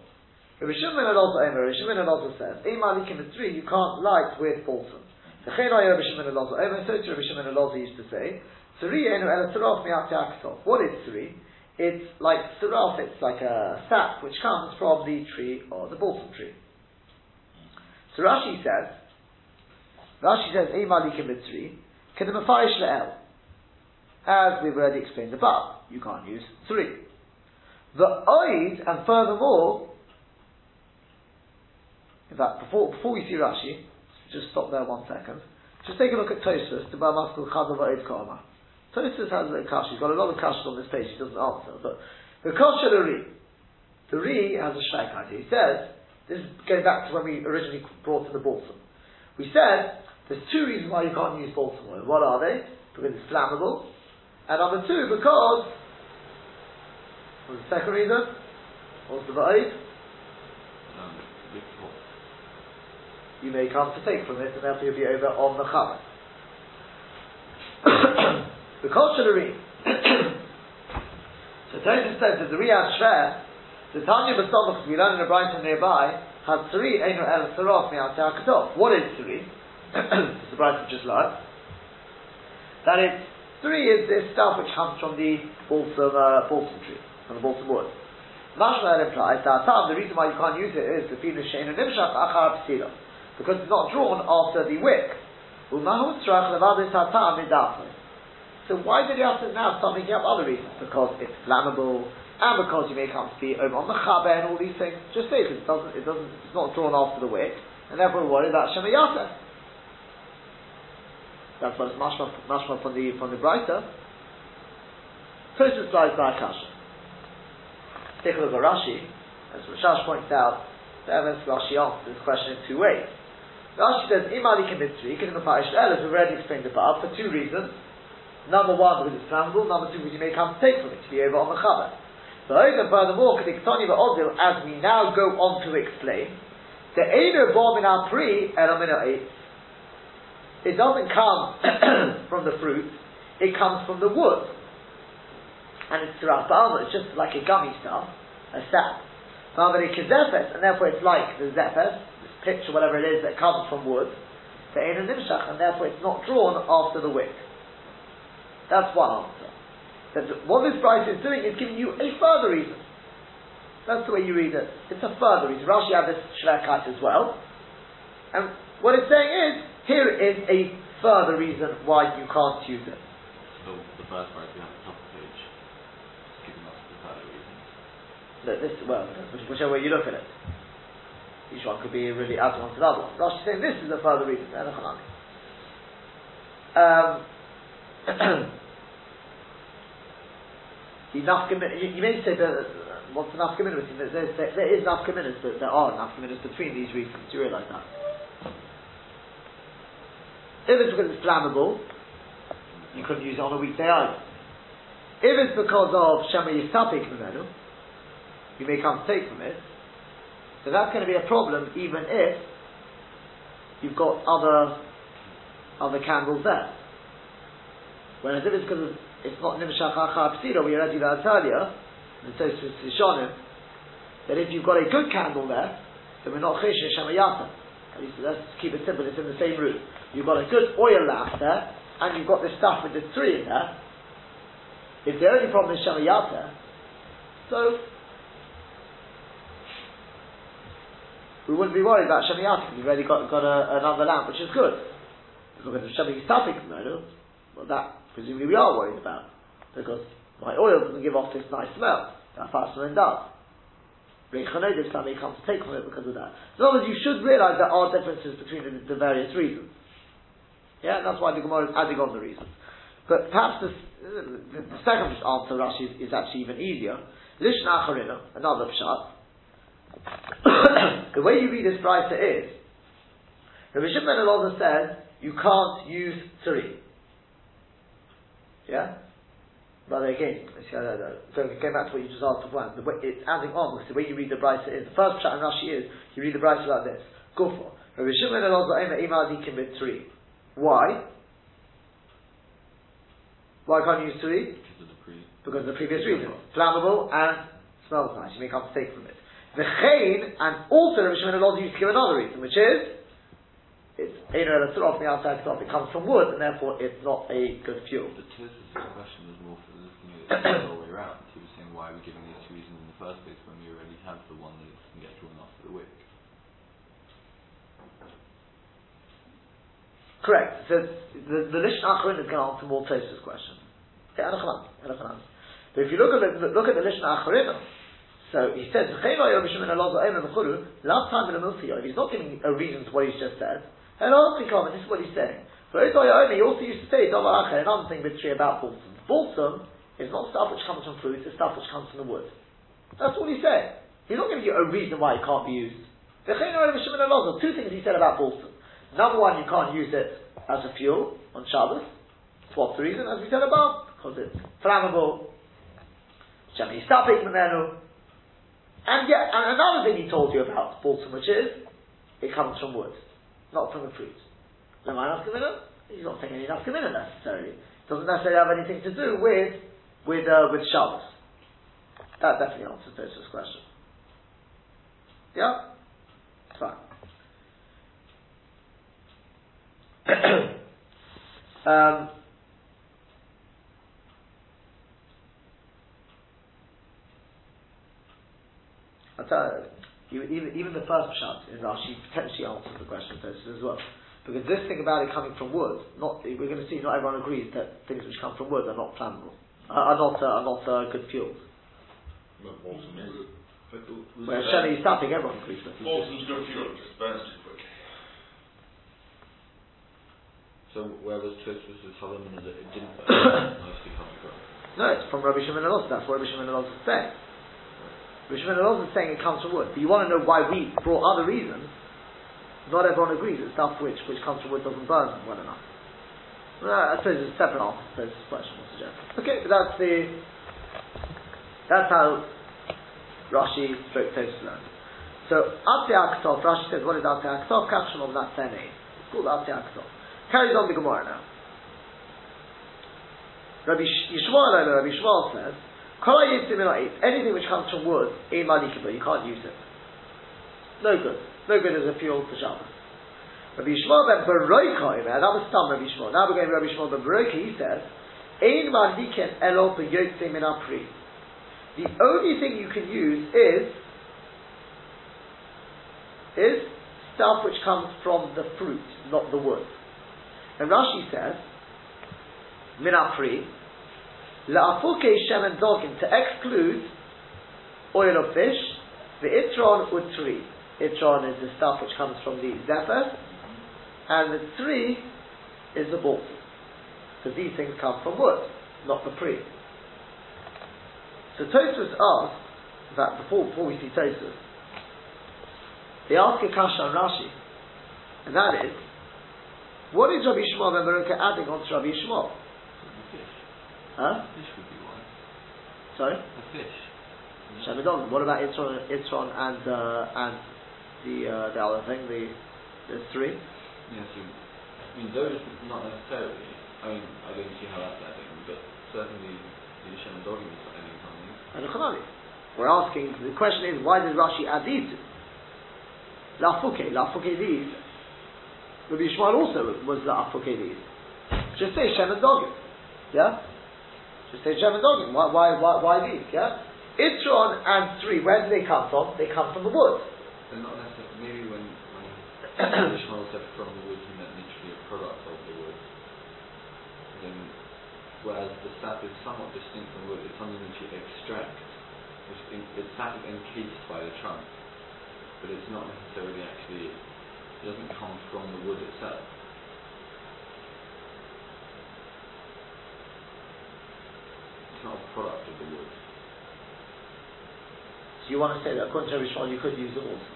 Rabbi Shimon and also Emer, Rabbi Shimon and also says, Ema likim three, you can't light with balsam. The Chenay Rabbi Shimon and also Emer, so Rabbi Shimon and also used to say, Tzuri enu el tzaraf mi'at What is tzuri? It's like saraf, it's like a sap which comes from the tree or the balsam tree. So Rashi says, Rashi says, Eimalikim mitzri, kedemafarish le'el. As we've already explained above, you can't use three. The oid, and furthermore, in fact, before, before we see Rashi, just stop there one second. Just take a look at Tosfos, the Bamaskal Chadav Oid Ka'amah. Tosfos has a kash. He's got a lot of kashes on this page. He doesn't answer. But the kasha the ri, the ri has a shaykhite. He says this is going back to when we originally brought in the balsam. We said there's two reasons why you can't use balsam oil. What are they? because it's flammable, and number two, because what's the second reason? What's the void? Um. You may come to take from it, and therefore you'll be over on the chametz. the culture So Tosfos says that the Riyad Shver, the Tanya Basomach, we learn in a Brighton nearby, has three Einu El Sarov Mi'al What is three? it's the Brighton just learned. That is, three is this stuff which comes from the balsam, uh, balsam tree, from the balsam wood. Mashma that implies that the reason why you can't use it is the Fina Shein Nimshach Achar because it's not drawn after the wick. So why did he have to now start making up other reasons? Because it's flammable, and because you may come to be over on the chaber and all these things. Just say it doesn't, it doesn't, it's not drawn after the wick, and therefore we worry about shemayata. That's what it's mashma, mashma from the from the brighter. Tosfos slides by kasha. Take a look at Rashi. As Rashash points out, the Rashi answers this question in two ways. Rashi says, Imali kimitzri, can the as we've already explained above, for two reasons. Number one, because it's flammable. Number two, because you may come to take from it to be over on the chaber. So even furthermore, as we now go on to explain, the Eino bomb in our pre it doesn't come from the fruit, it comes from the wood. And it's throughout it's just like a gummy stuff, a sap. And therefore it's like the zephes, this pitch or whatever it is that comes from wood, the Nimshach, and therefore it's not drawn after the wick. That's one answer. That what this price is doing is giving you a further reason. That's the way you read it. It's a further reason. Rashi had this shlekat as well. And what it's saying is, here is a further reason why you can't use it. So the first part you have the top of the page, giving us the further reason. No, this, well, whichever way you look at it. Each one could be really add one to the other one. Rashi saying this is a further reason. Um, the nafkamin, you, you may say that what's the nafkamin there, is nafkaminas, but there are nafkaminas between these reasons. Do you realise that? If it's because it's flammable, you couldn't use it on a weekday either. If it's because of Shema Yistapik Mimenu, you may come to take from it, so that's going to be a problem even if you've got other other candles there. Whereas if it's because it's not Nimshach Psira, we already learned earlier, and so it's Sishonim, that if you've got a good candle there, then we're not Cheshe Shemayata. At least let's keep it simple, it's in the same room. You've got a good oil lamp there, and you've got this stuff with the tree in there. If the only problem is Shemayata, so we wouldn't be worried about Shemayata we've already got, got a, another lamp which is good. If Shemi Yistapik well that presumably we are worried about, because my oil doesn't give off this nice smell that Fasman does. Reichanodis family comes to take from it because of that. In other words, you should realise there are differences between the, the various reasons. Yeah, that's why the Gemara is adding on the reasons. But perhaps the, the, the second answer, Rashi, is, is, actually even easier. Lishna Acharina, another pshat. the way you read this brisa is, the Shimon Elazar says, you can't use three. Yeah? But again, uh, uh, so going back to what you just asked before, the way, it's adding on because the way you read the Brisa is the first chat in Rashi is you read the Brisa like this. Go for Rabbi Shimon and also commit three. Why? Why can't you use three? Because of the previous reason. Flammable and smells nice. You may come to take from it. The chain and also Rabbi Shimon also used to give another reason, which is it's Eino El off the outside top. It comes from wood, and therefore it's not a good fuel. The question was more for looking at it the other way around. He was saying, why are we giving these two reasons in the first place when we already have the one that can get drawn off the wick? Correct. So the, the Lishon is going to answer more Tosfos' question. Okay, But if you look at the look at the Lishon Acharon, so he says, last time in the he's not giving a reason to what he's just said. Hello, this is what he's saying. For He also used to say another thing tree about balsam. Balsam is not stuff which comes from fruits, it's stuff which comes from the wood. That's all he's saying. He's not giving you a reason why it can't be used. Two things he said about balsam. Number one, you can't use it as a fuel on Shabbos, What's the reason? As we said above, because it's flammable. Shami Stapik Menenu. And yet, and another thing he told you about Balsam, which is, it comes from wood, not from the fruit. Lemay Nafkamina? He's not saying any Nafkamina necessarily. Doesn't necessarily have anything to do with, with, uh, with Shabbos. That definitely answers this question. Yeah? Fine. um, I tell you, even, even the first pshat in Rashi potentially answers the question of this as well. Because this thing about it coming from wood, not we're going to see not everyone agrees that things which come from wood are not flammable, are, are not uh, are not uh, good fuels. But balsam is. Where Shelley is stopping, everyone agrees with. Balsam's good fuel, it just burns too quickly. So where was Tosfos with Solomon is it didn't mostly coming from? No, it's from Rabbi Shimon Elazar. That's what Rabbi Shimon Elazar is saying. Rabbi Shimon Elazar is saying it comes from wood. But you want to know why we, for other reasons, not everyone agrees that stuff which, which comes from wood doesn't burn well enough. Well, I suppose it's a separate answer to this question, suggest. Okay, but that's the, that's how Rashi spoke Tosfos learned. So, Ati Aksov, Rashi says, what is Ati Aksov? Caption of that same. It's called Ati Aksov. Carries on the Gemara now. Rabbi Yishmael, Rabbi Yishmael says, anything which comes from wood, you can't use it. No good. No good as a fuel for Shabbos. Rabbi Yishmael ben Beroka, that was some Rabbi Yishmael. Now we're going to Rabbi Yishmael ben Beroka, he says, Ein Malikin elo b'yotzei min apri. The only thing you can use is is stuff which comes from the fruit, not the wood. And Rashi says, min apri, la'afuke shemen dogim, to exclude oil of fish, the itron utri. Itron is the stuff which comes from the zephyr, and the tree is the balsam. Because these things come from wood, not the pre. So Tosfos asked, that before, before we see Tosfos, they ask a kasha on Rashi, and that is, what is Rabbi Shmuel ben Baruch adding on to Rabbi Shmuel? Fish. Huh? Fish would be one. Sorry? A fish. Shamidon. What about Itron, Itron and uh, and the uh, the other thing, the the three? Yes, you, I mean those not necessarily. I mean I don't see how that's adding, but certainly the Shem is adding something. And the. We're asking. The question is, why did Rashi add these two? Lafuke, Lafuke these. Rabbi Yishmael also was the these. Just say Shem and Dogim. Yeah. Just say Shem and Dogim. Why why why, why these? Yeah. Itron and three. Where do they come from? They come from the wood. They're not necessarily. Maybe when when Ishmael said from the wood, he meant literally a product of the wood. Then, whereas the sap is somewhat distinct from wood, it's something that you extract. It's, in, it's sap is encased by the trunk, but it's not necessarily actually. It doesn't come from the wood itself. It's not a product of the wood. So you want to say that according to you could use it also.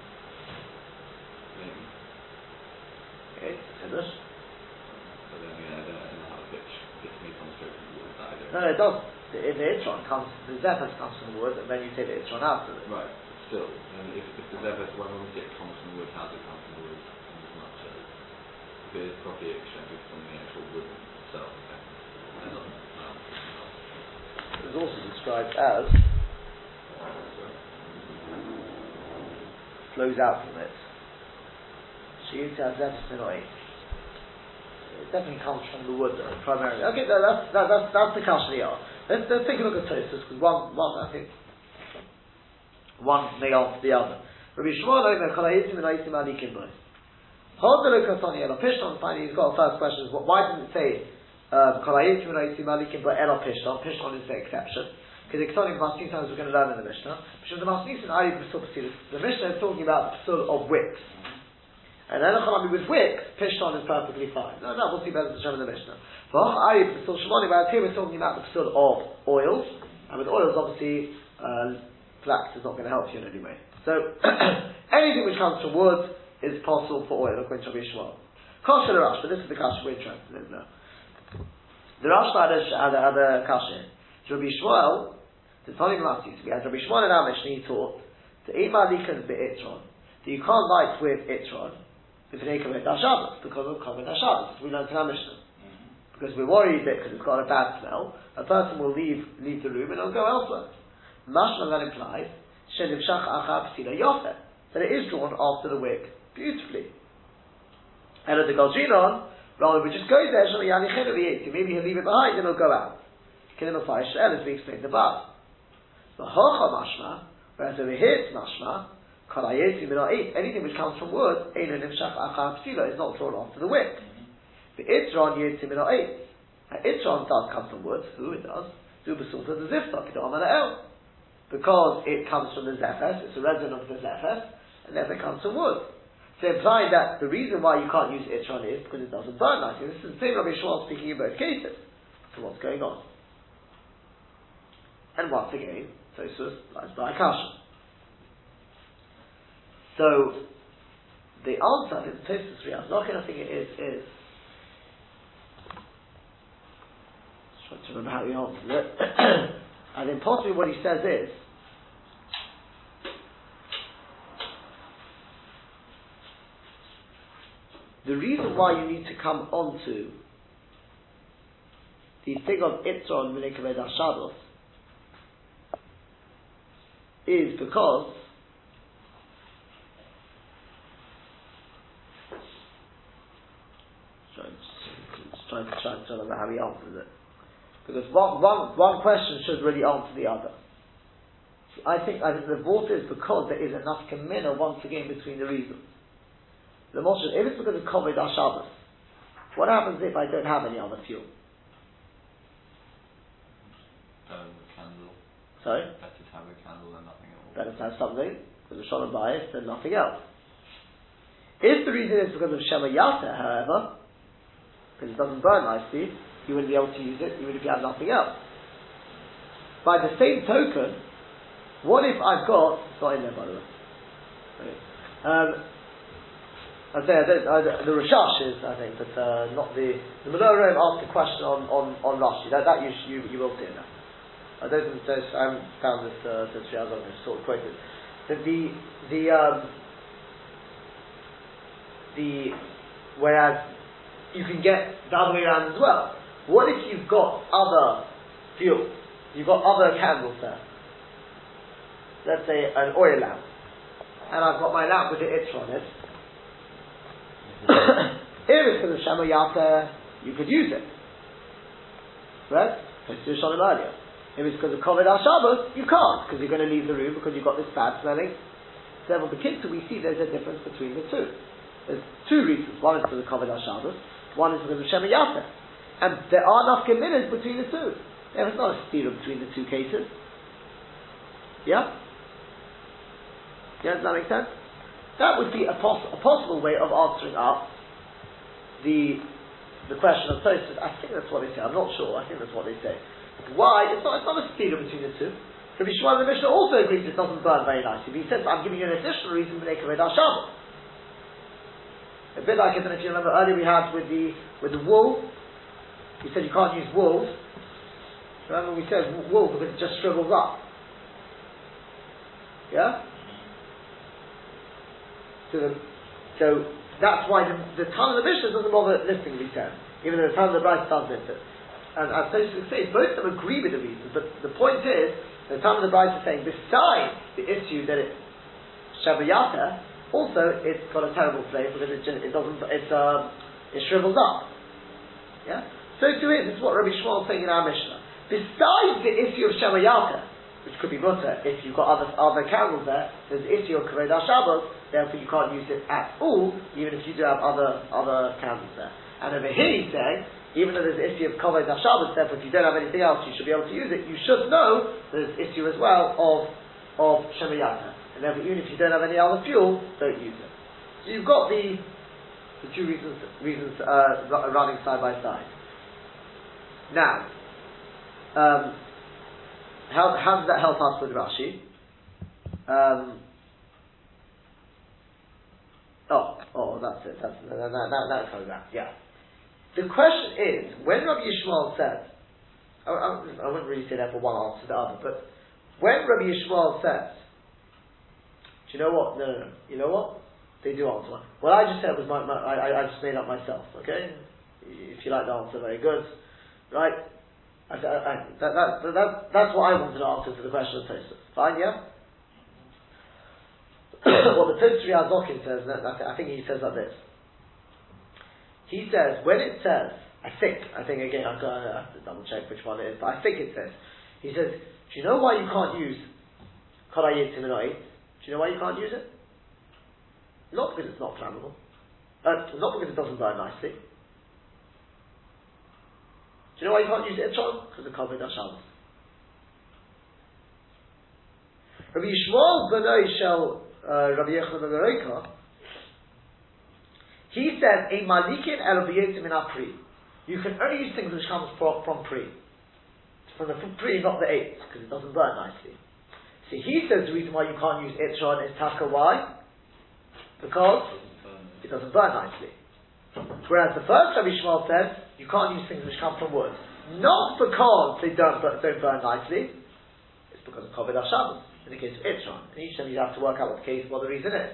Maybe. Okay. Finish. But then, yeah, I don't, I don't know how the pitch, pitch may come straight from the wood. That No, it does. The, the Itron comes, the Zephyrus comes from the wood, and then you take the Itron after it. Right, still, and if, if the Zebeth, when we say it comes from the wood, how does it come from the wood in as much as is from the actual wood itself, it was also described as flows out from it. It definitely comes from the wood though, primarily. Okay, no, that's, that, that's, that's the Kashriyah. Let's, let's take a look at Tosfos, because one, one, I think, one may answer the other. Rabbi Shmuel. Hold the Tony Elo Pishton, finally he's got a first question, why didn't it say, Kol Hayitim and Hayitim Alikim Boy Elo Pishton? Pishton is the exception. Because Iktonim Masnin times we're going to learn in the Mishnah. Because the Masnin is Pesul Pesil. The Mishnah is talking about the Pesul of wicks. And then Echanami with wicks, Pishton is perfectly fine. No, no, we'll see better in the Mishnah. But Ari Pesul Shemoni, whereas here we're talking about the Pesul of oils. And with oils, obviously, uh, flax is not going to help you in any way. So, anything which comes from wood is possible for oil, according to Rabbi Shmuel. Kasha Rash, but this is the kasha we're interested in now. The Rashba had a, had a, had a kasha. Rabbi Shmuel, the Tony Matis, we had Rabbi Shmuel in our Mishnah, he taught, the Ima Likas Be'itron, that you can't light with Itron, if it ain't Kavod Shabbos, because of Kavod Shabbos, we learned in our Mishnah. Because we're worried that because it's got a bad smell, a person will leave leave the room and it'll go elsewhere. Mashma that implies Shenim Shach Achab Psila Yofer, that it is drawn after the wick beautifully. And at the Galjinon, rather we just go there, maybe he'll leave it behind and he'll go out. Kinim Afai Shel, as we explained above. The Hocha Mashma, whereas over here it's Mashma, anything which comes from wood, is not drawn after the wick. The Itron Yitzim in eight. Itron does come from wood, who it does, do Basulta the Zifta, El. Because it comes from the Zephes, it's a resident of the Zephes, and therefore it comes from wood. So imply that the reason why you can't use Itron is because it doesn't burn nicely. This is the same Rabbi Shmuel speaking in both cases. So what's going on? And once again, Tosfos lies by Kasha. So, the answer in Tosfos Riyaz, not I think it is, is trying to remember how he answers it. and then possibly what he says is, the reason why you need to come onto the thing of Itzron Minekaved Shabbos is because trying to try to remember how he answers it. Because one, one, one question should really answer the other. I think I think the vote is because there is enough kamina once again between the reasons. The Moshe, if it's because of Kovid Shabbos, what happens if I don't have any other fuel? Burn the candle. Sorry? Better to have a candle than nothing else. Better to have something, because of Shalom bias, than nothing else. If the reason is because of Shema Yata, however, because it doesn't burn nicely, you wouldn't be able to use it even if you have nothing else. By the same token, what if I've got, it's not in there by the way. Um, I say I don't, I the Rashash is, I think, but uh, not the the Menorah asked a question on on on Rashi. That that you you, you will see that. I don't think I haven't found this uh, since we have sort of quoted. But the the um, the whereas you can get the other way around as well. What if you've got other fuel? You've got other candles there. Let's say an oil lamp, and I've got my lamp with the itch on it because of Shema you could use it. Right? Do Shalom earlier. If it's because of Kovid Shabbos, you can't, because you're going to leave the room because you've got this bad smelling. Therefore, the kids, we see there's a difference between the two. There's two reasons. One is because of Kovid Shabbos, one is because of Shema And there are enough minutes between the two. There's not a steal between the two cases. Yeah? Yeah, does that make sense? That would be a, poss- a possible way of answering up the the question of Tosfos. I think that's what they say. I'm not sure. I think that's what they say. Why? It's not, it's not a stealer between the two. Rabbi Shmuel the Mishnah also agrees it doesn't burn very nicely. He says, I'm giving you an additional reason to make a Vedah. A bit like, if you remember earlier we had with the, with the wool. We said you can't use wool. Remember we said wool because it just shrivels up. Yeah? To them. So that's why the, the Tan of the Mishnah doesn't bother listing these terms, even though the Tan of the Bryce does list it. And as Tosfos say, both of them agree with the reasons, but the point is, the Tan of the Bryce is saying, besides the issue that it's Shabayata, also it's got a terrible flavor because it, it doesn't, it's, um, it shrivels up. Yeah? So too is, what Rabbi Shmuel is saying in our Mishnah. Besides the issue of Shabayata, which could be mutter if you've got other other candles there. There's the issue of Kavod Shabbos, therefore you can't use it at all, even if you do have other other candles there. And over here he's saying, even though there's the issue of Kavod Shabbos, therefore if you don't have anything else, you should be able to use it. You should know there's issue as well of of Shemayata. And therefore even if you don't have any other fuel, don't use it. So you've got the the two reasons reasons uh, running side by side. Now, um, how, how does that help us with Rashi? Um, oh, oh, that's it. That's that, that, that, that's coming back. Yeah. The question is, when Rabbi Yishmael says, I, I, I wouldn't really say that for one answer to the other, but when Rabbi Yishmael says, do you know what? No, no, no. You know what? They do answer one. What I just said was my, my I, I just made up myself, okay? If you like the answer, very good. Right? I, I, that, that, that, that's what I wanted to answer to the question of Tosfos. Fine, yeah? well, the Tosfos Azokin says, I think he says like this. He says, when it says, I think, I think again, I've got to have to double check which one it is, but I think it says, he says, do you know why you can't use Korayit Timinoi? Do you know why you can't use it? Not because it's not flammable. Uh, not because it doesn't burn nicely. Do you know why you can't use it, John? Because of Kavod HaShabbos. Rabbi Yishmael Benoi Shel uh, Rabbi Yechon Ben he says, a malikin el in pri. You can only use things which comes from, from pri. From the pri, not the eight, because it doesn't burn nicely. See, he says the reason why you can't use itron is taka why? Because it doesn't burn nicely. Whereas the first Rabbi Shmuel says, you can't use things which come from wood. Not because they don't, don't burn nicely, it's because of Kovid HaShabbos, in the case of Itron. And each time you have to work out what the case, what the reason is.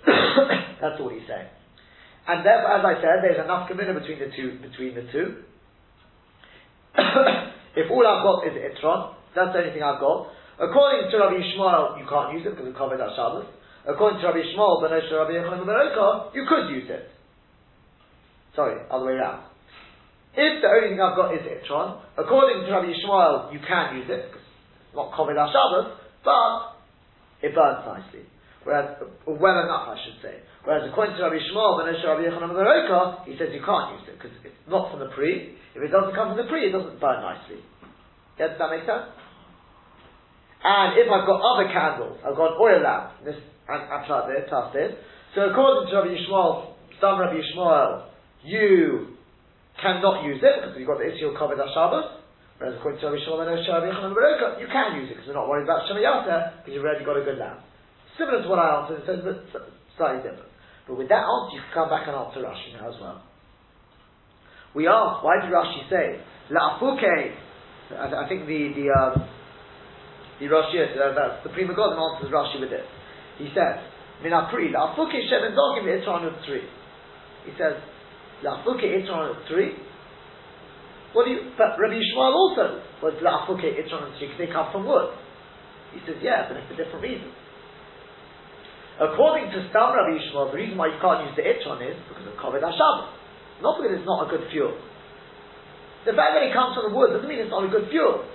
That's all he's saying. And therefore, as I said, there's enough commitment between the two. Between the two, if all I've got is itron, that's the only thing I've got. According to Rabbi Yishmael, you can't use it because it covers our Shabbos. According to Rabbi Yishmael, Rabbi Yechon you could use it. Sorry, other way around. If the only thing I've got is itron, according to Rabbi Yishmael, you can use it because not covered our Shabbos, but it burns nicely. Whereas, well enough, I should say. Whereas according to Rabbi Shmuel, ben Rabbi Yochanan ben he says you can't use it because it's not from the pre. If it doesn't come from the pre, it doesn't burn nicely. Yeah, does that make sense? And if I've got other candles, I've got an oil lamp, this and like this, past this. So according to Rabbi Yishmael, some Rabbi Yishmael, you cannot use it because you've got the issue of Kovid Shabbos. Whereas according to Rabbi Yochanan you can use it because you're not worried about Shemayata because you've already got a good lamp. Similar to what I answered, but slightly different. But with that answer, you can come back and answer Rashi now as well. We asked, why did Rashi say, La'afuke, I, I think the, the, um, the Rashi, uh, the Pri Megadim answers Rashi with this. He says, Minapri, La'afuke Shemen Dogim Itron of three. He says, La'afuke Itron of three. What do you, but Rabbi Yishmael also was La'afuke Itron three because they come from wood. He says, yeah, but it's for different reasons. According to Stam Rabbi Yishmael, the reason why you can't use the itron is because of Kovid HaShabbos. Not because it's not a good fuel. The fact that it comes from the wood doesn't mean it's not a good fuel.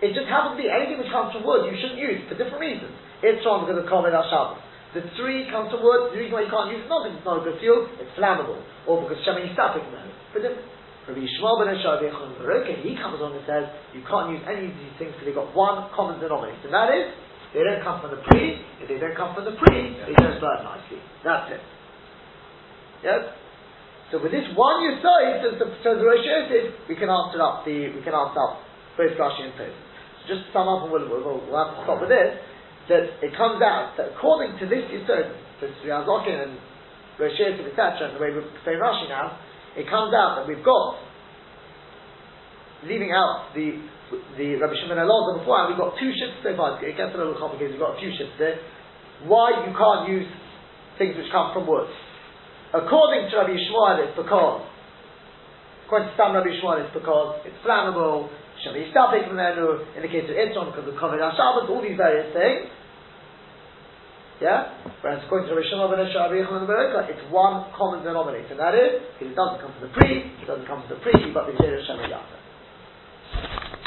It just happens to be anything which comes from wood you shouldn't use for different reasons. Itron because of Kovid HaShabbos. The three comes from wood, the reason why you can't use it, not because it's not a good fuel, it's flammable. Or because Shemini Stapik no. Rabbi Yishmael ben Eshar he comes along and says, you can't use any of these things because they've got one common denominator, and that is they don't come from the pre. If they don't come from the pre, they don't burn nicely. That's it. Yes. So with this one Yisrael, says the says the Rosh we can answer up the we can answer up both Rashi and Tos. So just to sum up, and we'll, we'll, we'll have to stop with this. That it comes out that according to this Yisrael, so Riazokin and Rosh etc., and the way we say Rashi now, it comes out that we've got leaving out the the Rabbi Shimon Elazar before, and we've got two ships so far. It gets a little complicated. We've got a few ships there. Why you can't use things which come from wood? According to Rabbi Yishmael, it's because according to Stam Rabbi Yishmael, it's because it's flammable. Shami Yistapik in the case of Itron, because of Kovid HaShabbos, all these various things. Yeah? Whereas according to Rabbi Shimon ben it's one common denominator, and that is, it doesn't come from the pre, it doesn't come from the pre, but the Zera Shemayata.